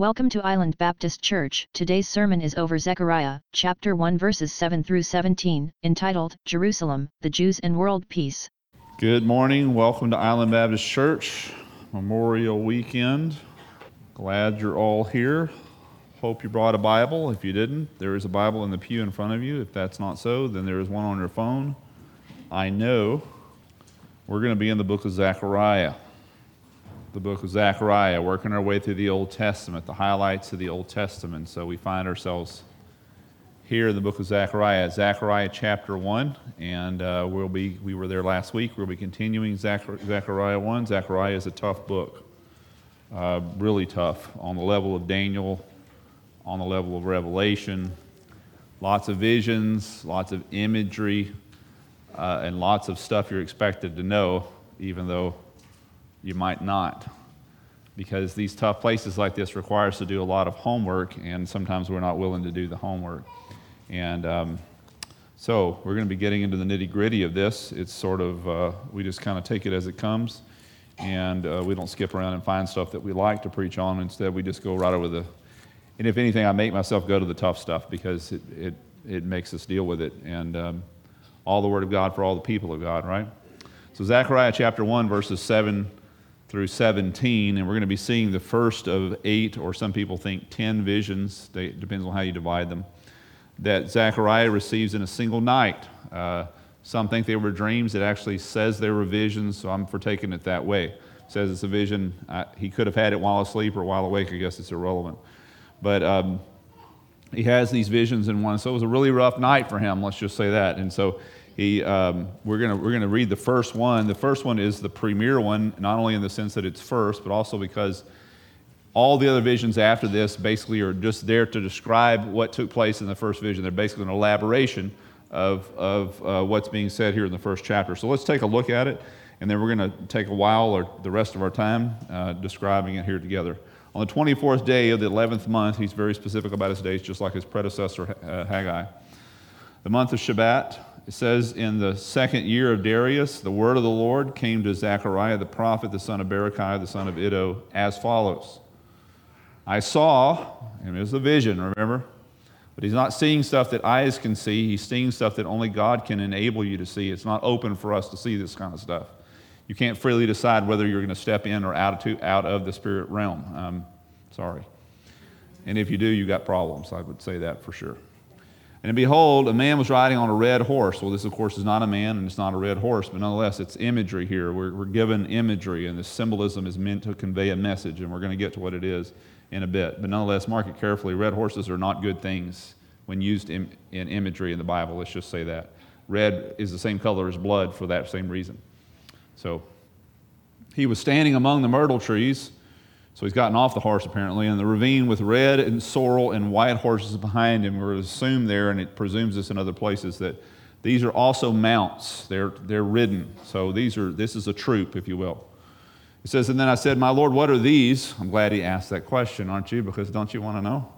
Welcome to Island Baptist Church. Today's sermon is over Zechariah, chapter 1 verses 7 through 17, entitled Jerusalem, the Jews and World Peace. Good morning. Welcome to Island Baptist Church, Memorial Weekend. Glad you're all here. Hope you brought a Bible. If you didn't, there is a Bible in the pew in front of you. If that's not so, then there is one on your phone. I know we're going to be in the book of Zechariah the book of Zechariah, working our way through the Old Testament, the highlights of the Old Testament. So we find ourselves here in the book of Zechariah, Zechariah chapter 1, and uh, we'll be, we were there last week. We'll be continuing Zechariah 1. Zechariah is a tough book, uh, really tough on the level of Daniel, on the level of Revelation. Lots of visions, lots of imagery, uh, and lots of stuff you're expected to know, even though you might not. Because these tough places like this require us to do a lot of homework, and sometimes we're not willing to do the homework. And um, so we're going to be getting into the nitty gritty of this. It's sort of, uh, we just kind of take it as it comes, and uh, we don't skip around and find stuff that we like to preach on. Instead, we just go right over the, and if anything, I make myself go to the tough stuff because it, it, it makes us deal with it. And um, all the Word of God for all the people of God, right? So, Zechariah chapter 1, verses 7 through 17, and we're going to be seeing the first of eight, or some people think 10 visions, it depends on how you divide them, that Zechariah receives in a single night. Uh, some think they were dreams. It actually says they were visions, so I'm for taking it that way. It says it's a vision. Uh, he could have had it while asleep or while awake. I guess it's irrelevant. But um, he has these visions in one. So it was a really rough night for him, let's just say that. And so he, um, we're going we're gonna read the first one. The first one is the premier one, not only in the sense that it's first, but also because all the other visions after this basically are just there to describe what took place in the first vision. They're basically an elaboration of, of uh, what's being said here in the first chapter. So let's take a look at it, and then we're going to take a while or the rest of our time uh, describing it here together. On the 24th day of the 11th month, he's very specific about his dates, just like his predecessor, uh, Haggai. The month of Shebat, it says, In the second year of Darius, the word of the Lord came to Zechariah the prophet, the son of Berechiah, the son of Iddo, as follows I saw, and it was a vision, remember? But he's not seeing stuff that eyes can see. He's seeing stuff that only God can enable you to see. It's not open for us to see this kind of stuff. You can't freely decide whether you're going to step in or out of, out of the spirit realm. Um, sorry. And if you do, you've got problems. I would say that for sure. And behold, a man was riding on a red horse. Well, this, of course, is not a man and it's not a red horse, but nonetheless, it's imagery here. We're, we're given imagery, and this symbolism is meant to convey a message, and we're going to get to what it is in a bit. But nonetheless, mark it carefully. Red horses are not good things when used in, in imagery in the Bible. Let's just say that. Red is the same color as blood for that same reason. So, he was standing among the myrtle trees so he's gotten off the horse apparently, and the ravine with red and sorrel and white horses behind him were assumed there, and it presumes this in other places that these are also mounts. They're, they're ridden. So these are, this is a troop, if you will. It says, And then I said, My Lord, what are these? I'm glad he asked that question, aren't you? Because don't you want to know?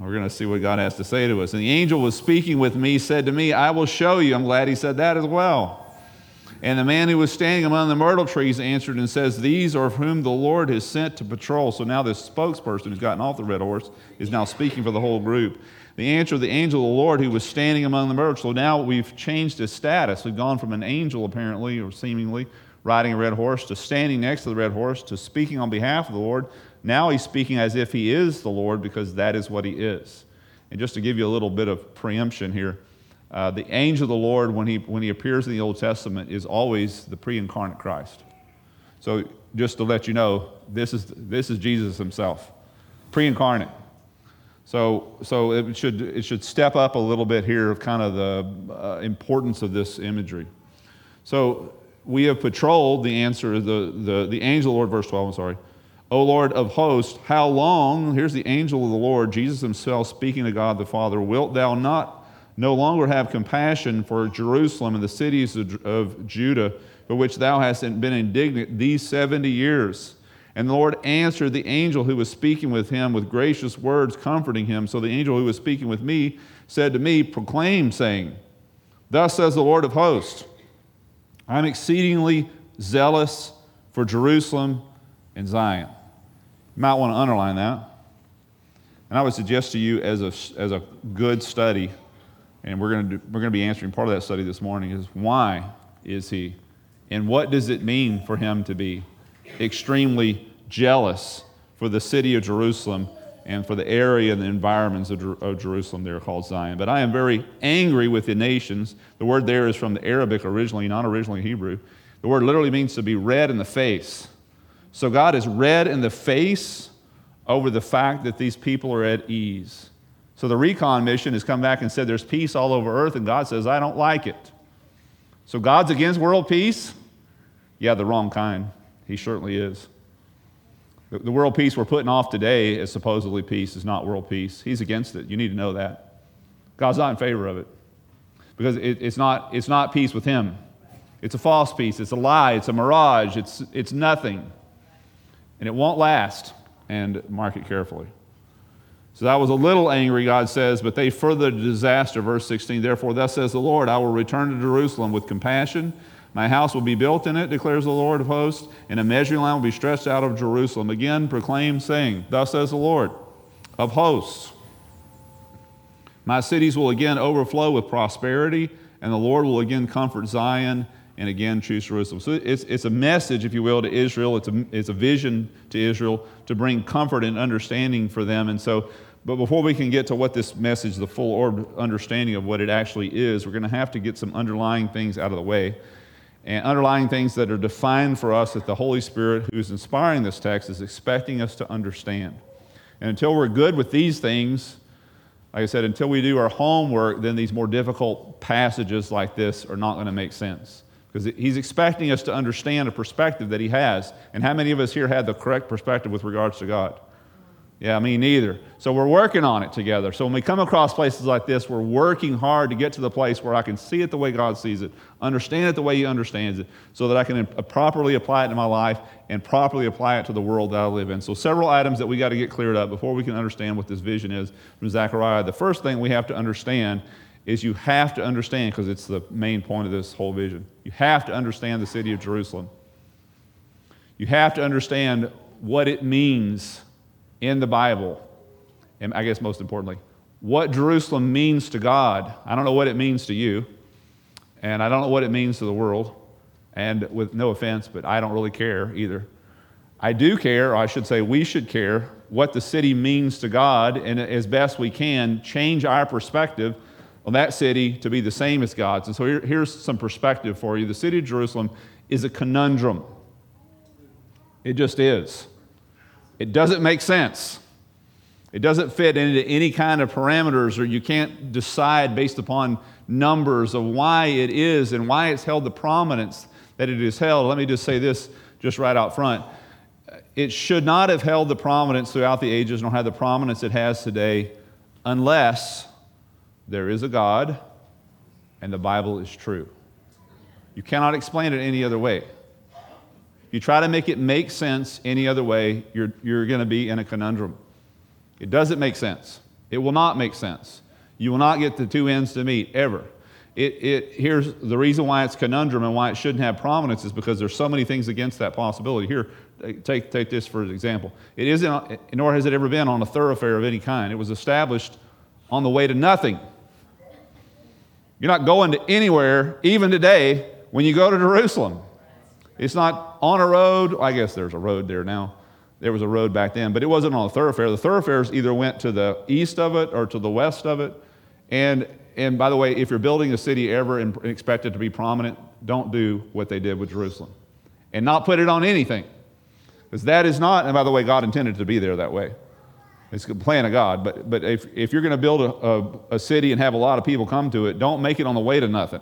We're going to see what God has to say to us. And the angel was speaking with me, said to me, I will show you. I'm glad he said that as well. And the man who was standing among the myrtle trees answered and says, These are whom the Lord has sent to patrol. So now this spokesperson who's gotten off the red horse is now speaking for the whole group. The answer of the angel of the Lord who was standing among the myrtle. So now we've changed his status. We've gone from an angel, apparently, or seemingly, riding a red horse, to standing next to the red horse, to speaking on behalf of the Lord. Now he's speaking as if he is the Lord because that is what he is. And just to give you a little bit of preemption here, uh, the angel of the Lord, when he, when he appears in the Old Testament, is always the pre incarnate Christ. So, just to let you know, this is, this is Jesus himself, pre incarnate. So, so it, should, it should step up a little bit here of kind of the uh, importance of this imagery. So, we have patrolled the answer, the, the, the angel of the Lord, verse 12, I'm sorry. O Lord of hosts, how long, here's the angel of the Lord, Jesus himself speaking to God the Father, wilt thou not no longer have compassion for Jerusalem and the cities of, of Judah, for which thou hast been indignant these 70 years. And the Lord answered the angel who was speaking with him with gracious words, comforting him. So the angel who was speaking with me said to me, Proclaim, saying, Thus says the Lord of hosts, I'm exceedingly zealous for Jerusalem and Zion. You might want to underline that. And I would suggest to you as a, as a good study, and we're going, to do, we're going to be answering part of that study this morning, is why is he? And what does it mean for him to be extremely jealous for the city of Jerusalem and for the area and the environments of, Jer- of Jerusalem there called Zion? But I am very angry with the nations. The word there is from the Arabic originally, not originally Hebrew. The word literally means to be red in the face. So God is red in the face over the fact that these people are at ease. So the recon mission has come back and said there's peace all over earth, and God says, I don't like it. So God's against world peace? Yeah, the wrong kind. He certainly is. The, world peace we're putting off today as supposedly peace is not world peace. He's against it. You need to know that. God's not in favor of it because it, it's, not, it's not peace with Him. It's a false peace. It's a lie. It's a mirage. It's, it's nothing. And it won't last. And mark it carefully. So that was a little angry, God says, but they further the disaster. Verse 16, therefore, thus says the Lord, I will return to Jerusalem with compassion. My house will be built in it, declares the Lord of hosts, and a measuring line will be stretched out of Jerusalem. Again, proclaim, saying, Thus says the Lord of hosts. My cities will again overflow with prosperity, and the Lord will again comfort Zion and again choose Jerusalem. So it's, it's a message, if you will, to Israel. It's a, it's a vision to Israel to bring comfort and understanding for them. And so, but before we can get to what this message, the full orb understanding of what it actually is, we're going to have to get some underlying things out of the way. And underlying things that are defined for us that the Holy Spirit, who's inspiring this text, is expecting us to understand. And until we're good with these things, like I said, until we do our homework, then these more difficult passages like this are not going to make sense because he's expecting us to understand a perspective that he has. And how many of us here had the correct perspective with regards to God? Yeah, me neither. So we're working on it together. So when we come across places like this, we're working hard to get to the place where I can see it the way God sees it, understand it the way He understands it, so that I can uh, properly apply it to my life and properly apply it to the world that I live in. So several items that we got to get cleared up before we can understand what this vision is from Zechariah. The first thing we have to understand is you have to understand, because it's the main point of this whole vision, you have to understand the city of Jerusalem. You have to understand what it means in the Bible. And I guess most importantly, what Jerusalem means to God. I don't know what it means to you, and I don't know what it means to the world. And with no offense, but I don't really care either. I do care, or I should say, we should care what the city means to God, and as best we can, change our perspective on that city to be the same as God's. And so here, here's some perspective for you. The city of Jerusalem is a conundrum. It just is. It doesn't make sense. It doesn't fit into any kind of parameters, or you can't decide based upon numbers of why it is and why it's held the prominence that it is held. Let me just say this just right out front. It should not have held the prominence throughout the ages, nor have the prominence it has today, unless there is a God, and the Bible is true. You cannot explain it any other way. You try to make it make sense any other way, you're, you're going to be in a conundrum. It doesn't make sense. It will not make sense. You will not get the two ends to meet ever. It, it, here's the reason why it's conundrum and why it shouldn't have prominence is because there's so many things against that possibility. Here, take, take this for example. It isn't, nor has it ever been on a thoroughfare of any kind. It was established on the way to nothing. You're not going to anywhere, even today, when you go to Jerusalem. It's not on a road. I guess there's a road there now. There was a road back then, but it wasn't on a thoroughfare. The thoroughfares either went to the east of it or to the west of it. And, and by the way, if you're building a city ever and expect it to be prominent, don't do what they did with Jerusalem and not put it on anything. Because that is not, and by the way, God intended to be there that way. It's the plan of God. But, but if, if you're going to build a, a, a, city and have a lot of people come to it, don't make it on the way to nothing.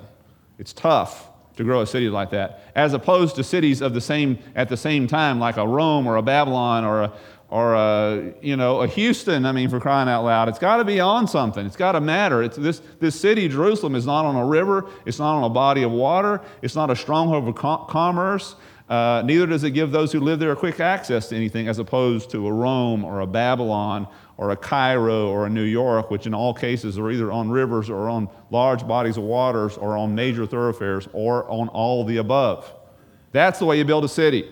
It's tough to grow a city like that, as opposed to cities of the same at the same time, like a Rome or a Babylon or a, or a, you know, a Houston, I mean, for crying out loud. It's got to be on something. It's got to matter. It's this, this city, Jerusalem, is not on a river. It's not on a body of water. It's not a stronghold of commerce. Uh, neither does it give those who live there a quick access to anything as opposed to a Rome or a Babylon or a Cairo or a New York, which in all cases are either on rivers or on large bodies of waters or on major thoroughfares or on all the above. That's the way you build a city.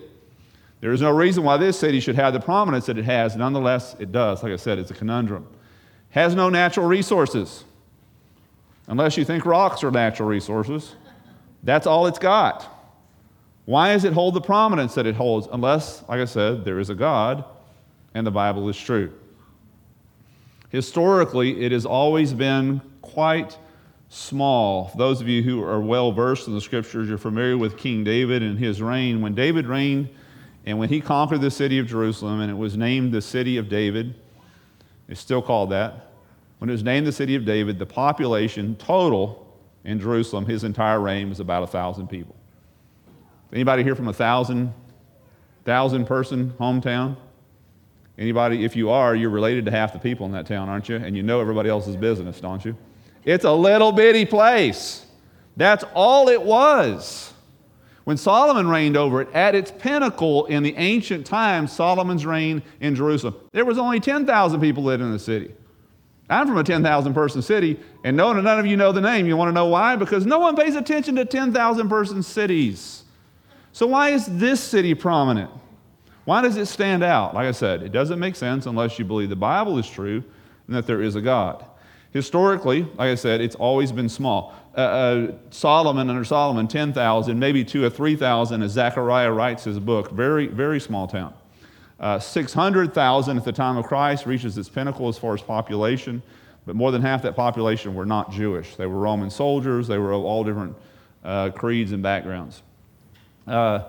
There is no reason why this city should have the prominence that it has. Nonetheless, it does. Like I said, it's a conundrum. Has no natural resources. Unless you think rocks are natural resources, that's all it's got. Why does it hold the prominence that it holds? Unless, like I said, there is a God and the Bible is true. Historically, it has always been quite small. Those of you who are well versed in the scriptures, you're familiar with King David and his reign. When David reigned and when he conquered the city of Jerusalem, and it was named the city of David, it's still called that. When it was named the city of David, the population total in Jerusalem, his entire reign was about a thousand people. Anybody here from a thousand, thousand person hometown? Anybody, if you are, you're related to half the people in that town, aren't you? And you know everybody else's business, don't you? It's a little bitty place. That's all it was. When Solomon reigned over it, at its pinnacle in the ancient times, Solomon's reign in Jerusalem, there was only 10,000 people living in the city. I'm from a 10,000 person city, and none of you know the name. You want to know why? Because no one pays attention to 10,000 person cities. So, why is this city prominent? Why does it stand out? Like I said, it doesn't make sense unless you believe the Bible is true and that there is a God. Historically, like I said, it's always been small. Uh, uh, Solomon, under Solomon, 10,000, maybe two or 3,000 as Zechariah writes his book. Very, very small town. Uh, 600,000 at the time of Christ reaches its pinnacle as far as population, but more than half that population were not Jewish. They were Roman soldiers, they were of all different uh, creeds and backgrounds. Uh,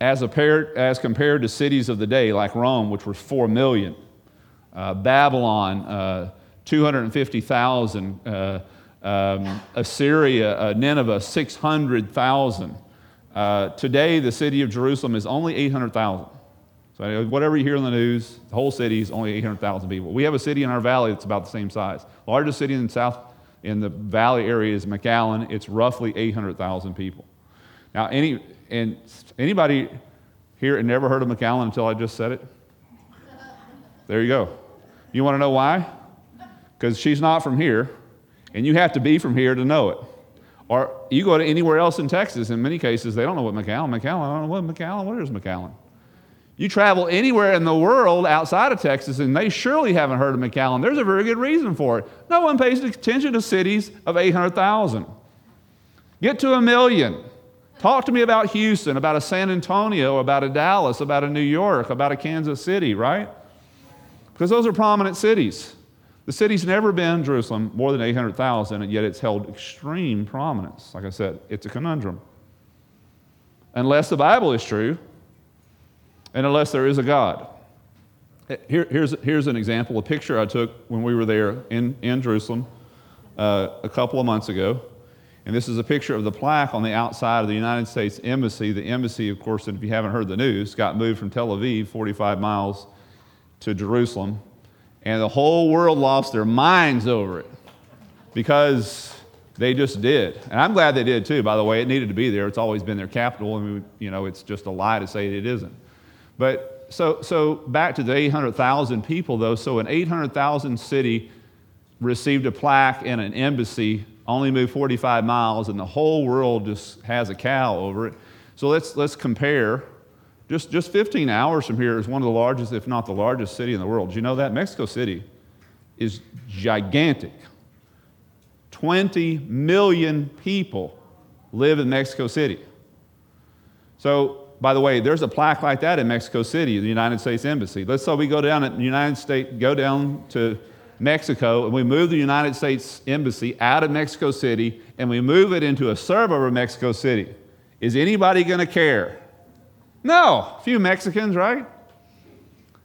as, paired, as compared to cities of the day like Rome, which was 4 million, uh, Babylon, uh, 250,000, uh, um, Assyria, uh, Nineveh, 600,000. Uh, today, the city of Jerusalem is only 800,000. So, whatever you hear in the news, the whole city is only 800,000 people. We have a city in our valley that's about the same size. Largest city in the south, in the valley area is McAllen. It's roughly 800,000 people. Now, any, and anybody here had never heard of McAllen until I just said it? There you go. You want to know why? Because she's not from here, and you have to be from here to know it. Or you go to anywhere else in Texas, in many cases, they don't know what McAllen, McAllen, I don't know what McAllen, what is McAllen? You travel anywhere in the world outside of Texas, and they surely haven't heard of McAllen. There's a very good reason for it. No one pays attention to cities of 800,000. Get to a million. Talk to me about Houston, about a San Antonio, about a Dallas, about a New York, about a Kansas City, right? Because those are prominent cities. The city's never been, Jerusalem, more than 800,000, and yet it's held extreme prominence. Like I said, it's a conundrum. Unless the Bible is true, and unless there is a God. Here, here's, here's an example, a picture I took when we were there in, in Jerusalem uh, a couple of months ago. And this is a picture of the plaque on the outside of the United States Embassy. The embassy, of course, if you haven't heard the news, got moved from Tel Aviv 45 miles to Jerusalem. And the whole world lost their minds over it because they just did. And I'm glad they did too, by the way. It needed to be there. It's always been their capital. and you know, it's just a lie to say it isn't. But so, so back to the 800,000 people, though. So an 800,000 city received a plaque in an embassy only moved 45 miles, and the whole world just has a cow over it. So let's, let's compare. Just, just 15 hours from here is one of the largest, if not the largest city in the world. Do you know that? Mexico City is gigantic. 20 million people live in Mexico City. So, by the way, there's a plaque like that in Mexico City, the United States Embassy. Let's say we go down at the United States, go down to Mexico, and we move the United States Embassy out of Mexico City, and we move it into a suburb of Mexico City. Is anybody going to care? No, a few Mexicans, right?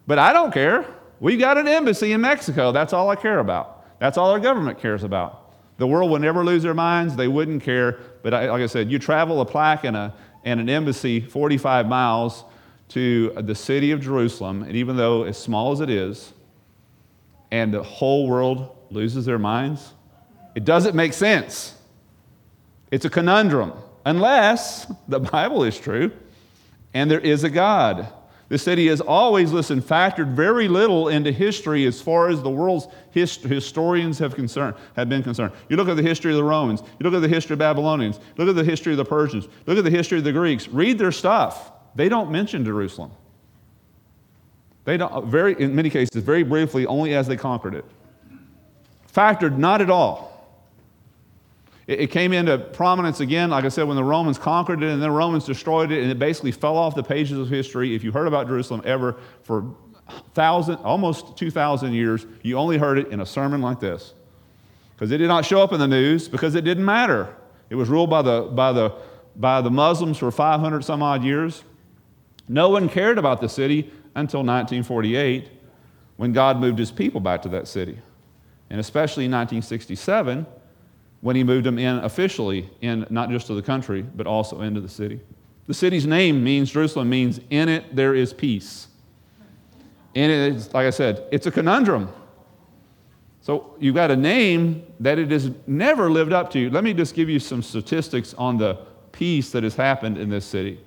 But I don't care. We've got an embassy in Mexico. That's all I care about. That's all our government cares about. The world would never lose their minds. They wouldn't care. But I, like I said, you travel a plaque and, a, and an embassy 45 miles to the city of Jerusalem, and even though as small as it is, and the whole world loses their minds? It doesn't make sense. It's a conundrum, unless the Bible is true and there is a God. The city has always, listen, factored very little into history as far as the world's hist- historians have, concerned, have been concerned. You look at the history of the Romans, you look at the history of Babylonians, look at the history of the Persians, look at the history of the Greeks, read their stuff. they don't mention Jerusalem. They don't, very, in many cases, very briefly, only as they conquered it. Factored not at all. It, it came into prominence again, like I said, when the Romans conquered it and then the Romans destroyed it, and it basically fell off the pages of history. If you heard about Jerusalem ever for thousand, almost 2,000 years, you only heard it in a sermon like this. Because it did not show up in the news, because it didn't matter. It was ruled by the, by the, by the Muslims for 500 some odd years. No one cared about the city until 1948 when God moved his people back to that city. And especially in 1967 when he moved them in officially, in not just to the country, but also into the city. The city's name means, Jerusalem means, in it there is peace. And it, is, like I said, it's a conundrum. So you've got a name that it has never lived up to. Let me just give you some statistics on the peace that has happened in this city.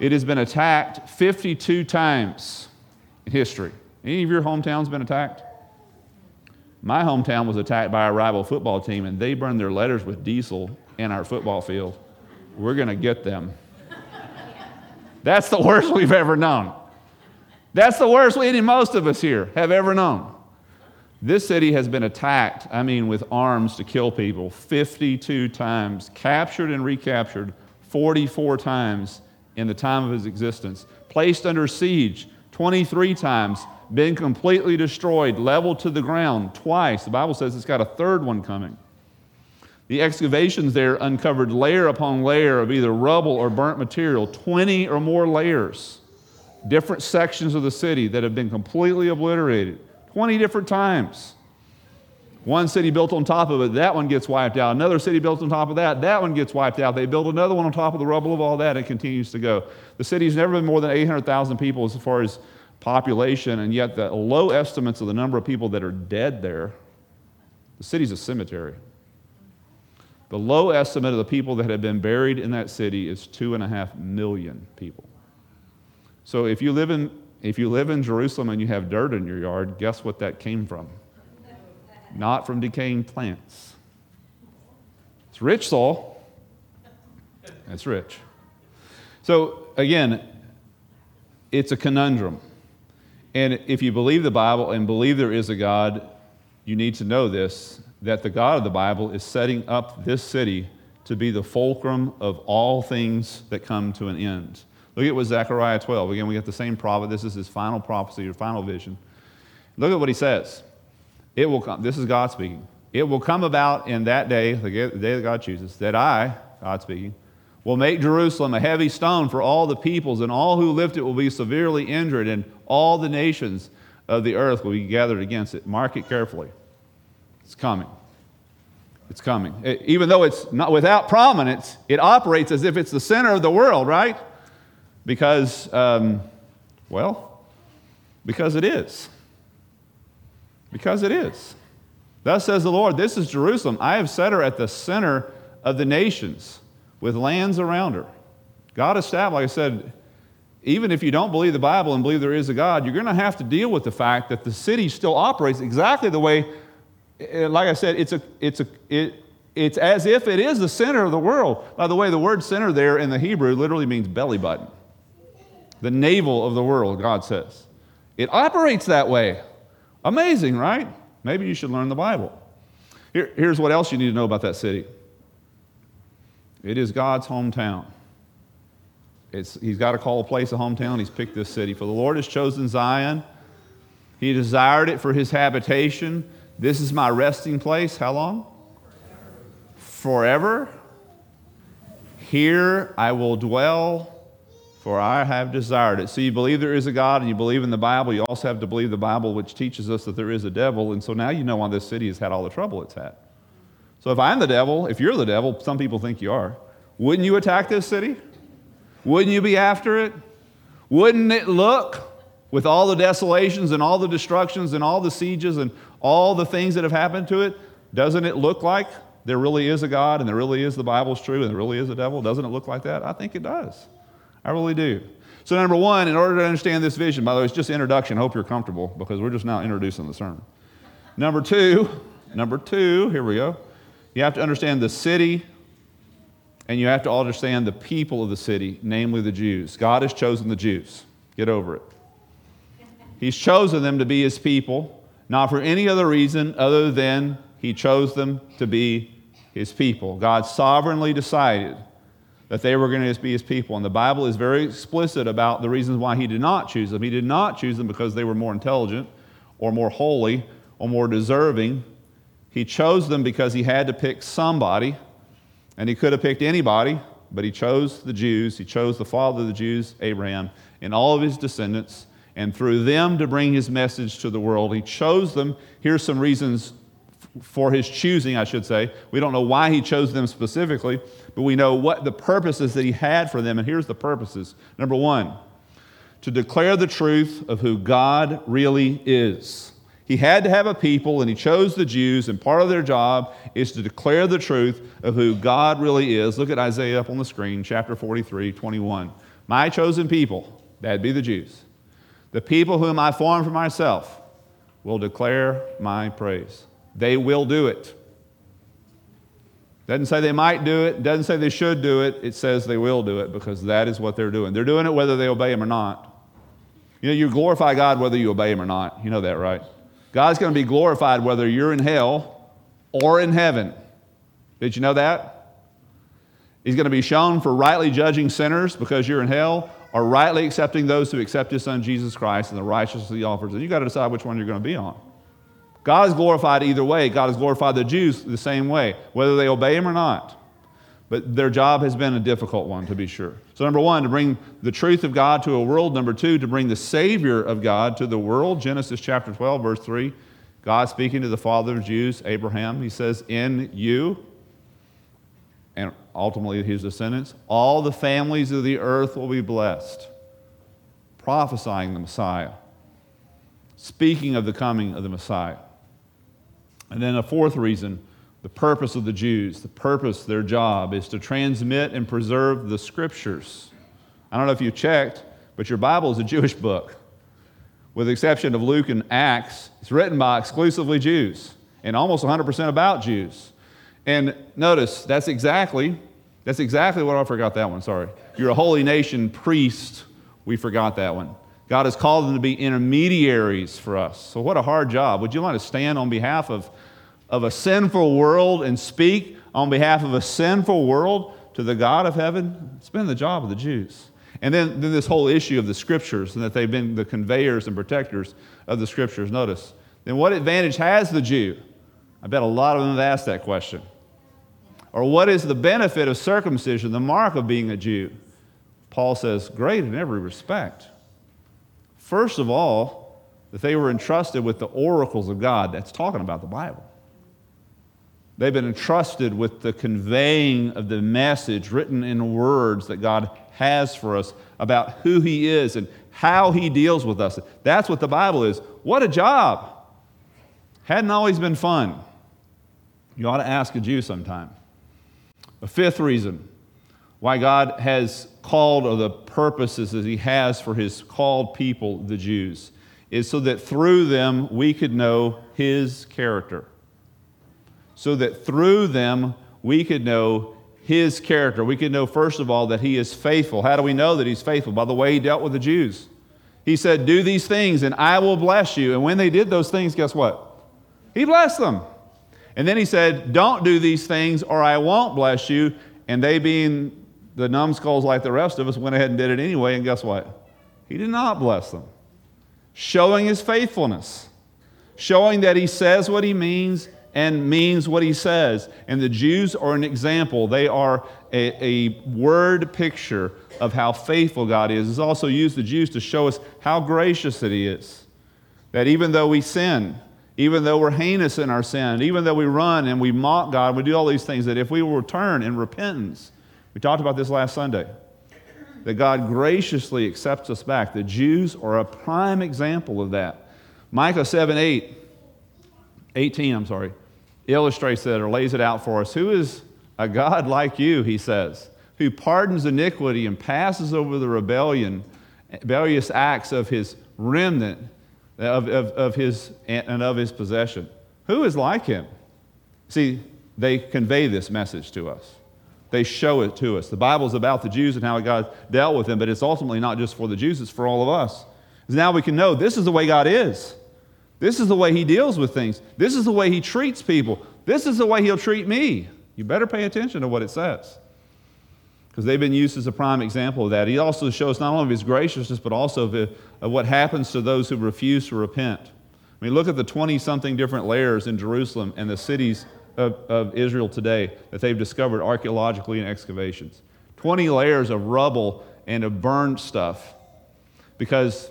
It has been attacked 52 times in history. Any of your hometowns been attacked? My hometown was attacked by a rival football team, and they burned their letters with diesel in our football field. We're going to get them. That's the worst we've ever known. That's the worst we, most of us here have ever known. This city has been attacked, I mean, with arms to kill people 52 times, captured and recaptured 44 times in the time of his existence, placed under siege 23 times, been completely destroyed, leveled to the ground twice. The Bible says it's got a third one coming. The excavations there uncovered layer upon layer of either rubble or burnt material, 20 or more layers, different sections of the city that have been completely obliterated 20 different times. One city built on top of it, that one gets wiped out. Another city built on top of that, that one gets wiped out. They build another one on top of the rubble of all that, it continues to go. The city's never been more than 800,000 people as far as population, and yet the low estimates of the number of people that are dead there, the city's a cemetery. The low estimate of the people that have been buried in that city is two and a half million people. So if you live in if you live in Jerusalem and you have dirt in your yard, guess what that came from? Not from decaying plants. It's rich soil. That's rich. So again, it's a conundrum. And if you believe the Bible and believe there is a God, you need to know this that the God of the Bible is setting up this city to be the fulcrum of all things that come to an end. Look at what Zechariah 12. Again, we get the same prophet. This is his final prophecy or final vision. Look at what he says. It will come. This is God speaking. It will come about in that day, the day that God chooses, that I, God speaking, will make Jerusalem a heavy stone for all the peoples, and all who lift it will be severely injured, and all the nations of the earth will be gathered against it. Mark it carefully. It's coming. It's coming. It, even though it's not without prominence, it operates as if it's the center of the world, right? Because, um, well, because it is. Because it is. Thus says the Lord, This is Jerusalem. I have set her at the center of the nations with lands around her. God established, like I said, even if you don't believe the Bible and believe there is a God, you're going to have to deal with the fact that the city still operates exactly the way, eh, like I said, it's, a, it's, a, it, it's as if it is the center of the world. By the way, the word center there in the Hebrew literally means belly button, the navel of the world, God says. It operates that way. Amazing, right? Maybe you should learn the Bible. Here, here's what else you need to know about that city it is God's hometown. It's, he's got to call a place a hometown. He's picked this city. For the Lord has chosen Zion. He desired it for his habitation. This is my resting place. How long? Forever. Here I will dwell, for I have desired it. So you believe there is a God and you believe in the Bible. You also have to believe the Bible, which teaches us that there is a devil. And so now you know why this city has had all the trouble it's had. So if I'm the devil, if you're the devil, some people think you are, wouldn't you attack this city? Wouldn't you be after it? Wouldn't it look with all the desolations and all the destructions and all the sieges and all the things that have happened to it? Doesn't it look like there really is a God and there really is the Bible's true and there really is a devil? Doesn't it look like that? I think it does. I really do. So, number one, in order to understand this vision, by the way, it's just an introduction. Hope you're comfortable because we're just now introducing the sermon. Number two, number two, here we go. You have to understand the city And you have to understand the people of the city, namely the Jews. God has chosen the Jews. Get over it. He's chosen them to be his people, not for any other reason other than he chose them to be his people. God sovereignly decided that they were going to be his people. And the Bible is very explicit about the reasons why he did not choose them. He did not choose them because they were more intelligent or more holy or more deserving. He chose them because he had to pick somebody, and he could have picked anybody, but he chose the Jews. He chose the father of the Jews, Abraham, and all of his descendants, and through them to bring his message to the world. He chose them. Here's some reasons for his choosing, I should say. We don't know why he chose them specifically, but we know what the purposes that he had for them. And here's the purposes. Number one, to declare the truth of who God really is. He had to have a people, and he chose the Jews, and part of their job is to declare the truth of who God really is. Look at Isaiah up on the screen, chapter 43, 21. My chosen people, that'd be the Jews, the people whom I formed for myself, will declare my praise. They will do it. Doesn't say they might do it, doesn't say they should do it. It says they will do it because that is what they're doing. They're doing it whether they obey Him or not. You know, you glorify God whether you obey Him or not. You know that, right? God's going to be glorified whether you're in hell or in heaven. Did you know that? He's going to be shown for rightly judging sinners because you're in hell or rightly accepting those who accept His Son Jesus Christ and the righteousness He offers. And you've got to decide which one you're going to be on. God is glorified either way. God has glorified the Jews the same way, whether they obey him or not. But their job has been a difficult one, to be sure. So, number one, to bring the truth of God to a world. Number two, to bring the Savior of God to the world. Genesis chapter 12, verse 3. God speaking to the father of Jews, Abraham, he says, In you, and ultimately his descendants, all the families of the earth will be blessed. Prophesying the Messiah, speaking of the coming of the Messiah. And then a fourth reason the purpose of the Jews, the purpose, their job, is to transmit and preserve the scriptures. I don't know if you checked, but your Bible is a Jewish book. With the exception of Luke and Acts, it's written by exclusively Jews and almost 100% about Jews. And notice, that's exactly, that's exactly what I forgot that one, sorry. You're a holy nation priest. We forgot that one. God has called them to be intermediaries for us. So, what a hard job. Would you want to stand on behalf of, of a sinful world and speak on behalf of a sinful world to the God of heaven? It's been the job of the Jews. And then, then this whole issue of the scriptures and that they've been the conveyors and protectors of the scriptures. Notice, then what advantage has the Jew? I bet a lot of them have asked that question. Or what is the benefit of circumcision, the mark of being a Jew? Paul says, great in every respect. First of all, that they were entrusted with the oracles of God. That's talking about the Bible. They've been entrusted with the conveying of the message written in words that God has for us about who He is and how He deals with us. That's what the Bible is. What a job! Hadn't always been fun. You ought to ask a Jew sometime. A fifth reason why God has called, or the purposes that He has for His called people, the Jews, is so that through them we could know His character. So that through them we could know His character. We could know, first of all, that He is faithful. How do we know that He's faithful? By the way He dealt with the Jews. He said, Do these things and I will bless you. And when they did those things, guess what? He blessed them. And then he said, Don't do these things or I won't bless you. And they, being the numbskulls like the rest of us went ahead and did it anyway, and guess what? He did not bless them. Showing his faithfulness, showing that he says what he means and means what he says. And the Jews are an example. They are a, a word picture of how faithful God is. He's also used the Jews to show us how gracious he is. That even though we sin, even though we're heinous in our sin, even though we run and we mock God, we do all these things, that if we will return in repentance, we talked about this last Sunday. That God graciously accepts us back. The Jews are a prime example of that. Micah 7 8, 18, I'm sorry, illustrates that or lays it out for us. Who is a God like you, he says, who pardons iniquity and passes over the rebellion, rebellious acts of his remnant, of, of, of his, and of his possession? Who is like him? See, they convey this message to us. They show it to us. The Bible is about the Jews and how God dealt with them, but it's ultimately not just for the Jews, it's for all of us. Now we can know this is the way God is. This is the way He deals with things. This is the way He treats people. This is the way He'll treat me. You better pay attention to what it says. Because they've been used as a prime example of that. He also shows not only His graciousness, but also of, of what happens to those who refuse to repent. I mean, look at the 20 something different layers in Jerusalem and the cities of, of Israel today that they've discovered archaeologically in excavations. 20 layers of rubble and of burned stuff because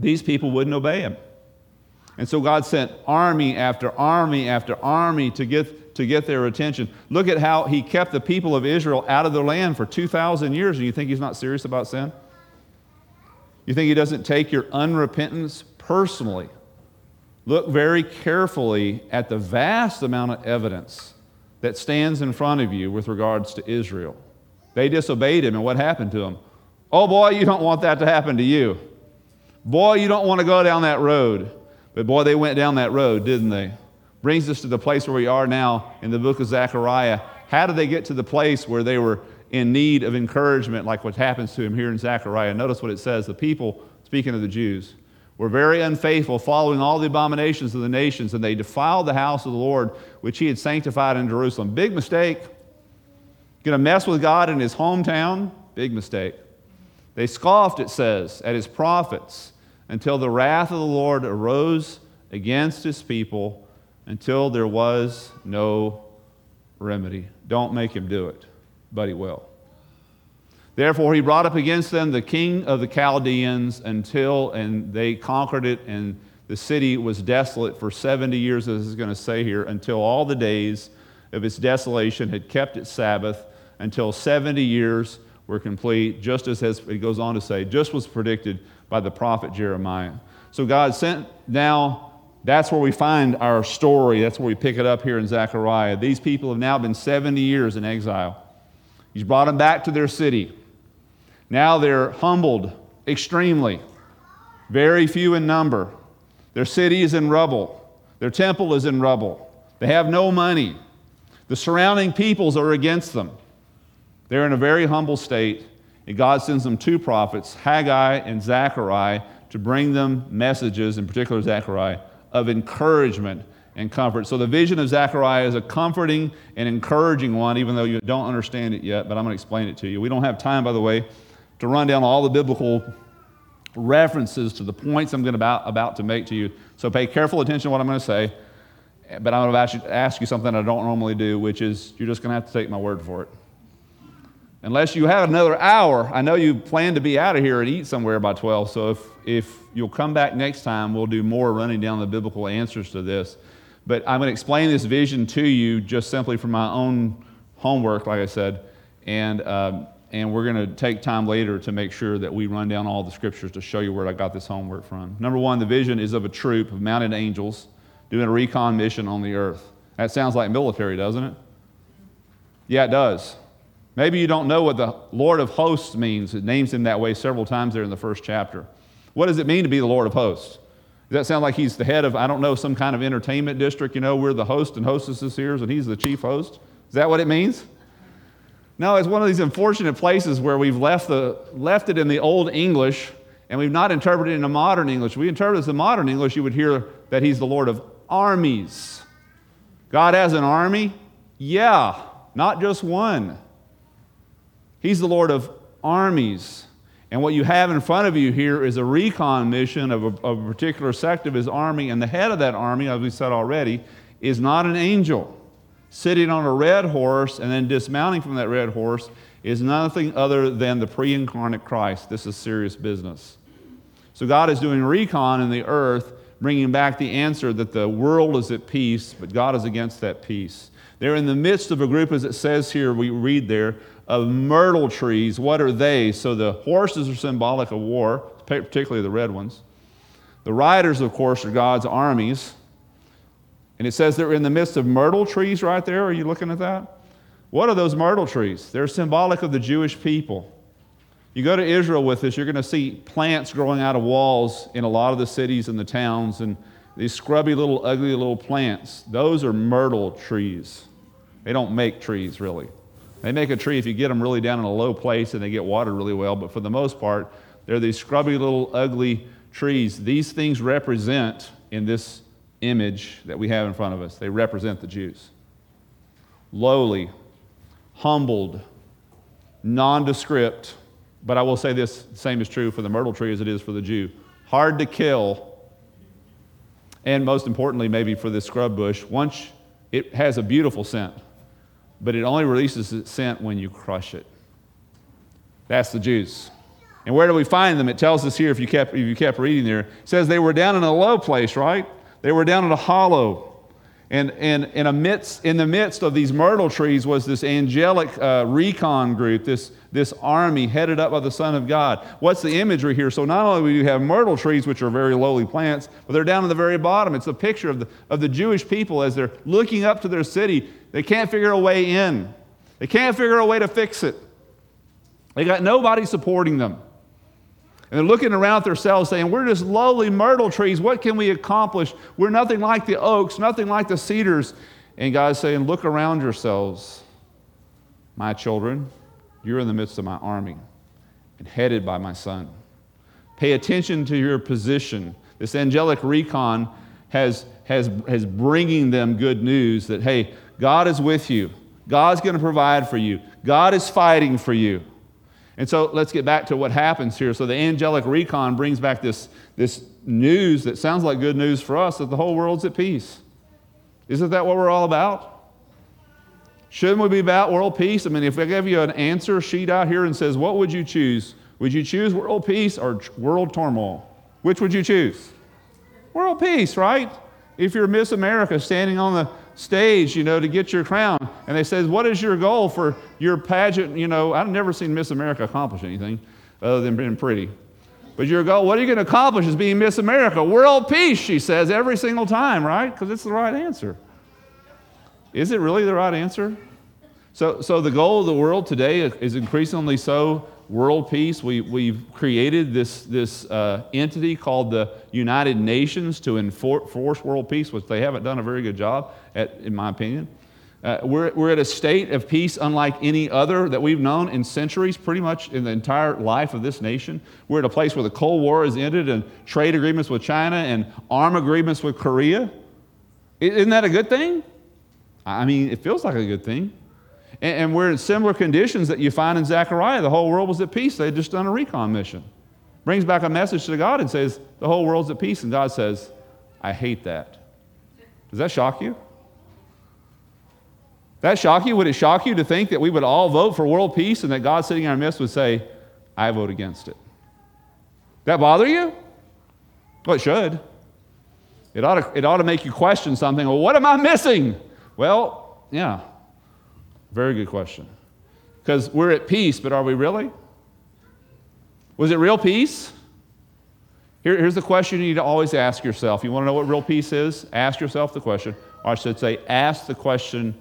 these people wouldn't obey him. And so God sent army after army after army to get, to get their attention. Look at how he kept the people of Israel out of their land for 2,000 years, and you think he's not serious about sin? You think he doesn't take your unrepentance personally? Look very carefully at the vast amount of evidence that stands in front of you with regards to Israel. They disobeyed him, and what happened to them? Oh boy, you don't want that to happen to you. Boy, you don't want to go down that road. But boy, they went down that road, didn't they? Brings us to the place where we are now in the book of Zechariah. How did they get to the place where they were in need of encouragement, like what happens to him here in Zechariah? Notice what it says the people, speaking of the Jews, were very unfaithful, following all the abominations of the nations, and they defiled the house of the Lord, which he had sanctified in Jerusalem. Big mistake. To mess with God in his hometown? Big mistake. They scoffed, it says, at his prophets until the wrath of the Lord arose against his people until there was no remedy. Don't make him do it, but he will. Therefore, he brought up against them the king of the Chaldeans until, and they conquered it, and the city was desolate for 70 years, as is going to say here, until all the days of its desolation had kept its Sabbath, until 70 years were complete, just as it goes on to say, just was predicted by the prophet Jeremiah. So God sent now, that's where we find our story. That's where we pick it up here in Zechariah. These people have now been 70 years in exile. He's brought them back to their city. Now they're humbled extremely, very few in number. Their city is in rubble, their temple is in rubble. They have no money. The surrounding peoples are against them. They're in a very humble state, and God sends them two prophets, Haggai and Zechariah, to bring them messages, in particular Zechariah, of encouragement and comfort. So the vision of Zechariah is a comforting and encouraging one, even though you don't understand it yet, but I'm going to explain it to you. We don't have time, by the way, to run down all the biblical references to the points I'm going about, about to make to you. So pay careful attention to what I'm going to say. But I'm going to ask you something I don't normally do, which is you're just going to have to take my word for it. Unless you have another hour, I know you plan to be out of here and eat somewhere by 12. So if, if you'll come back next time, we'll do more running down the biblical answers to this. But I'm going to explain this vision to you just simply from my own homework, like I said. And um, and we're going to take time later to make sure that we run down all the scriptures to show you where I got this homework from. Number one, the vision is of a troop of mounted angels doing a recon mission on the earth. That sounds like military, doesn't it? Yeah, it does. Maybe you don't know what the Lord of hosts means. It names him that way several times there in the first chapter. What does it mean to be the Lord of hosts? Does that sound like he's the head of, I don't know, some kind of entertainment district? You know, we're the host and hostesses here, and he's the chief host? Is that what it means? No, it's one of these unfortunate places where we've left, the, left it in the old English and we've not interpreted it in the modern English. If we interpret it as the modern English, you would hear that he's the Lord of armies. God has an army? Yeah, not just one. He's the Lord of armies. And what you have in front of you here is a recon mission of a, of a particular sect of his army, and the head of that army, as we said already, is not an angel sitting on a red horse and then dismounting from that red horse is nothing other than the pre incarnate Christ. This is serious business. So God is doing recon in the earth, bringing back the answer that the world is at peace, but God is against that peace. They're in the midst of a group, as it says here, we read there, of myrtle trees. What are they? So the horses are symbolic of war, particularly the red ones. The riders, of course, are God's armies. And it says they're in the midst of myrtle trees right there. Are you looking at that? What are those myrtle trees? They're symbolic of the Jewish people. You go to Israel with this, you're going to see plants growing out of walls in a lot of the cities and the towns, and these scrubby little, ugly little plants. Those are myrtle trees. They don't make trees, really. They make a tree if you get them really down in a low place and they get watered really well, but for the most part, they're these scrubby little ugly trees. These things represent, in this image that we have in front of us, they represent the Jews. Lowly, humbled, nondescript, but I will say this same is true for the myrtle tree as it is for the Jew. Hard to kill, and most importantly, maybe for this scrub bush, once it has a beautiful scent, but it only releases its scent when you crush it. That's the Jews. And where do we find them? It tells us here, if you kept, if you kept reading there, it says they were down in a low place, right? They were down in a hollow. And, and, and amidst, in the midst of these myrtle trees was this angelic uh, recon group, this, this army headed up by the Son of God. What's the imagery here? So not only do you have myrtle trees, which are very lowly plants, but they're down at the very bottom. It's a picture of the, of the Jewish people as they're looking up to their city. They can't figure a way in. They can't figure a way to fix it. They got nobody supporting them. And they're looking around at themselves saying, We're just lowly myrtle trees. What can we accomplish? We're nothing like the oaks, nothing like the cedars. And God's saying, Look around yourselves, my children. You're in the midst of my army and headed by my son. Pay attention to your position. This angelic recon has, has, has bringing them good news that, hey, God is with you. God's going to provide for you. God is fighting for you. And so let's get back to what happens here. So the angelic recon brings back this, this news that sounds like good news for us that the whole world's at peace. Isn't that what we're all about? Shouldn't we be about world peace? I mean, if I give you an answer sheet out here and says, what would you choose? Would you choose world peace or world turmoil? Which would you choose? World peace, right? If you're Miss America standing on the stage, you know, to get your crown. And they says, what is your goal for your pageant? You know, I've never seen Miss America accomplish anything other than being pretty. But your goal, what are you going to accomplish is being Miss America. World peace, she says every single time, right? Because it's the right answer. Is it really the right answer? So, so the goal of the world today is increasingly so world peace. We, we've created this, this uh, entity called the United Nations to enforce world peace, which they haven't done a very good job at, in my opinion. Uh, we're, we're at a state of peace unlike any other that we've known in centuries, pretty much in the entire life of this nation. We're at a place where the Cold War has ended and trade agreements with China and arm agreements with Korea. Isn't that a good thing? I mean, it feels like a good thing. And, and we're in similar conditions that you find in Zechariah. The whole world was at peace. They had just done a recon mission. Brings back a message to God and says, The whole world's at peace. And God says, I hate that. Does that shock you? That shock you? Would it shock you to think that we would all vote for world peace and that God sitting in our midst would say, I vote against it? That bother you? Well, it should. It ought, to, it ought to make you question something. Well, what am I missing? Well, yeah, very good question. Because we're at peace, but are we really? Was it real peace? Here, here's the question you need to always ask yourself. You want to know what real peace is? Ask yourself the question. Or I should say, ask the question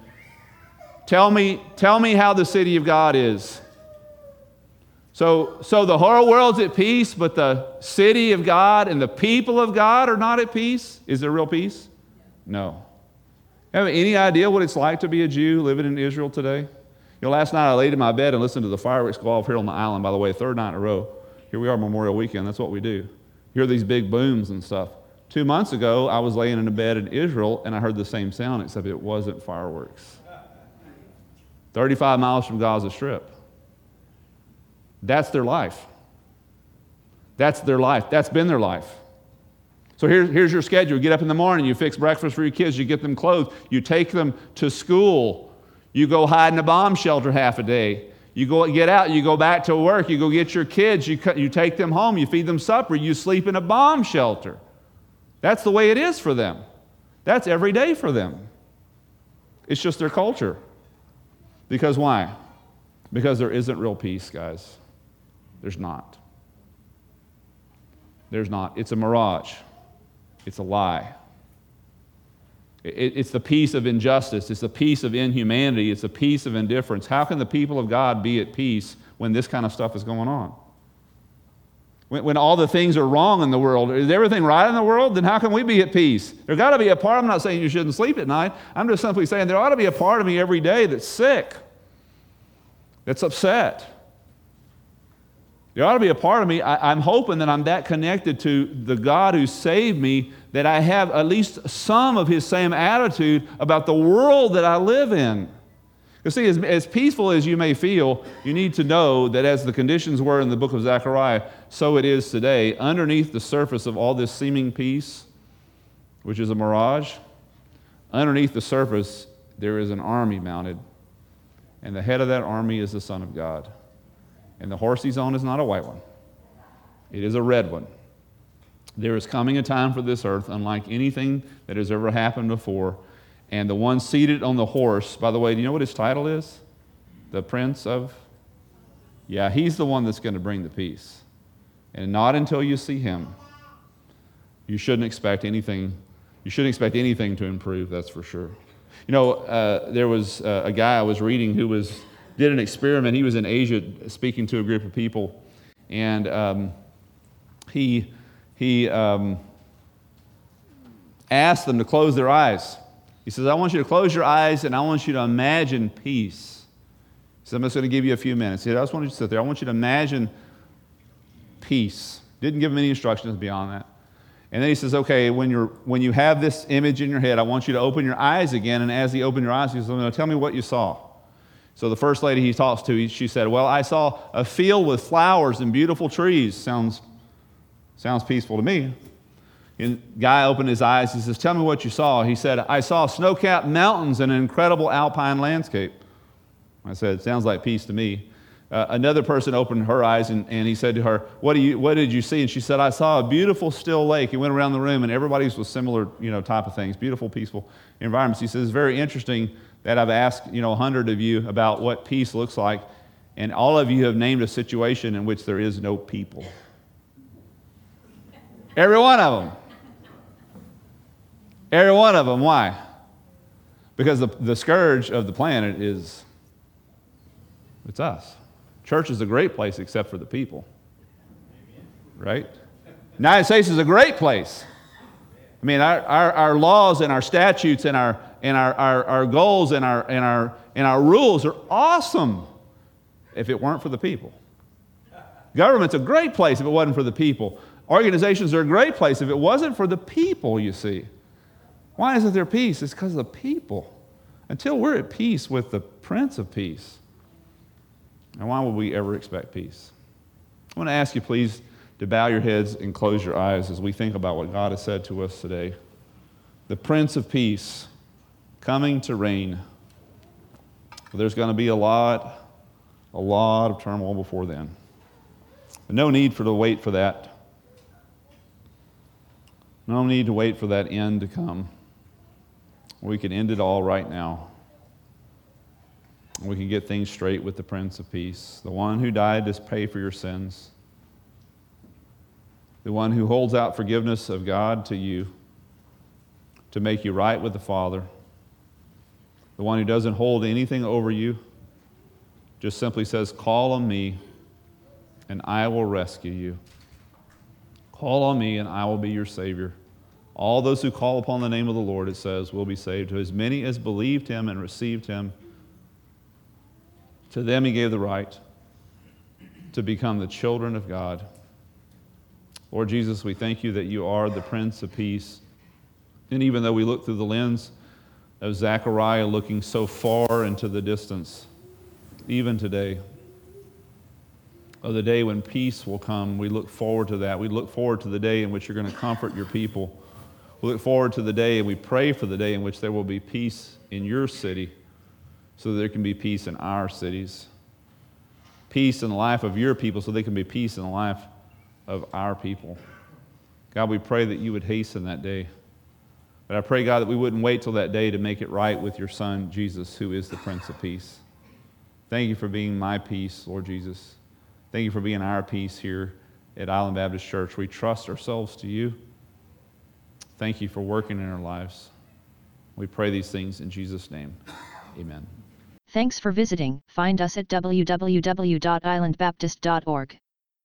tell me, tell me how the city of God is. So, so the whole world's at peace, but the city of God and the people of God are not at peace? Is there real peace? No. Have any idea what it's like to be a Jew living in Israel today? You know, last night I laid in my bed and listened to the fireworks go off here on the island, by the way, third night in a row. Here we are, Memorial Weekend. That's what we do. Hear these big booms and stuff. Two months ago, I was laying in a bed in Israel and I heard the same sound, except it wasn't fireworks. 35 miles from Gaza Strip. That's their life. That's their life. That's been their life. So here, here's your schedule. You get up in the morning, you fix breakfast for your kids, you get them clothes, you take them to school, you go hide in a bomb shelter half a day. You go get out, you go back to work, you go get your kids, you, you take them home, you feed them supper, you sleep in a bomb shelter. That's the way it is for them. That's every day for them. It's just their culture. Because why? Because there isn't real peace, guys. There's not. There's not. It's a mirage. It's a lie. It's the peace of injustice. It's the peace of inhumanity. It's the peace of indifference. How can the people of God be at peace when this kind of stuff is going on? When, when all the things are wrong in the world, is everything right in the world? Then how can we be at peace? There's got to be a part, I'm not saying you shouldn't sleep at night. I'm just simply saying there ought to be a part of me every day that's sick. that's upset. There ought to be a part of me. I, am hoping that I'm that connected to the God who saved me that I have at least some of his same attitude about the world that I live in. You see, as, as peaceful as you may feel, you need to know that as the conditions were in the book of Zechariah, so it is today. Underneath the surface of all this seeming peace, which is a mirage, underneath the surface, there is an army mounted. And the head of that army is the Son of God. And the horse he's on is not a white one, it is a red one. There is coming a time for this earth, unlike anything that has ever happened before. And the one seated on the horse, by the way, do you know what his title is? The Prince of? Yeah, he's the one that's going to bring the peace. And not until you see him, you shouldn't expect anything. You shouldn't expect anything to improve, that's for sure. You know, uh, there was uh, a guy I was reading who was did an experiment. He was in Asia speaking to a group of people, and um, he, he um, asked them to close their eyes. He says, I want you to close your eyes and I want you to imagine peace. He says, I'm just going to give you a few minutes. He said, I just want you to sit there. I want you to imagine peace. Didn't give him any instructions beyond that. And then he says, okay, when, you're, when you have this image in your head, I want you to open your eyes again. And as he opened your eyes, he says, tell me what you saw. So the first lady he talks to, she said, Well, I saw a field with flowers and beautiful trees. Sounds, sounds peaceful to me. And guy opened his eyes. He says, Tell me what you saw. He said, I saw snow capped mountains and an incredible alpine landscape. I said, Sounds like peace to me. Uh, another person opened her eyes and, and he said to her, what, do you, what did you see? And she said, I saw a beautiful still lake. He went around the room and everybody's was similar you know, type of things, beautiful, peaceful environments. He says, It's very interesting that I've asked, you know, a hundred of you about what peace looks like, and all of you have named a situation in which there is no people. Every one of them. Every one of them. Why? Because the, the scourge of the planet is it's us. Church is a great place except for the people. Right? United States is a great place. I mean, our, our, our laws and our statutes and our and our, our, our goals and our, and, our, and our rules are awesome if it weren't for the people. Government's a great place if it wasn't for the people. Organizations are a great place if it wasn't for the people, you see. Why isn't there peace? It's because of the people. Until we're at peace with the Prince of Peace. And why would we ever expect peace? I want to ask you, please, to bow your heads and close your eyes as we think about what God has said to us today. The Prince of Peace coming to reign. There's going to be a lot, a lot of turmoil before then. no need for to wait for that. No need to wait for that end to come. We can end it all right now. We can get things straight with the Prince of Peace, the one who died to pay for your sins, the one who holds out forgiveness of God to you to make you right with the Father the one who doesn't hold anything over you, just simply says, Call on me and I will rescue you. Call on me and I will be your Savior. All those who call upon the name of the Lord, it says, will be saved. To as many as believed him and received him, to them he gave the right to become the children of God. Lord Jesus, we thank you that you are the Prince of Peace. And even though we look through the lens of Zechariah looking so far into the distance, even today. Of the day when peace will come, we look forward to that. We look forward to the day in which you're going to comfort your people. We look forward to the day and we pray for the day in which there will be peace in your city so that there can be peace in our cities. Peace in the life of your people so there can be peace in the life of our people. God, we pray that you would hasten that day. But I pray, God, that we wouldn't wait till that day to make it right with your Son, Jesus, who is the Prince of Peace. Thank you for being my peace, Lord Jesus. Thank you for being our peace here at Island Baptist Church. We trust ourselves to you. Thank you for working in our lives. We pray these things in Jesus' name. Amen. Thanks for visiting. Find us at www.islandbaptist.org.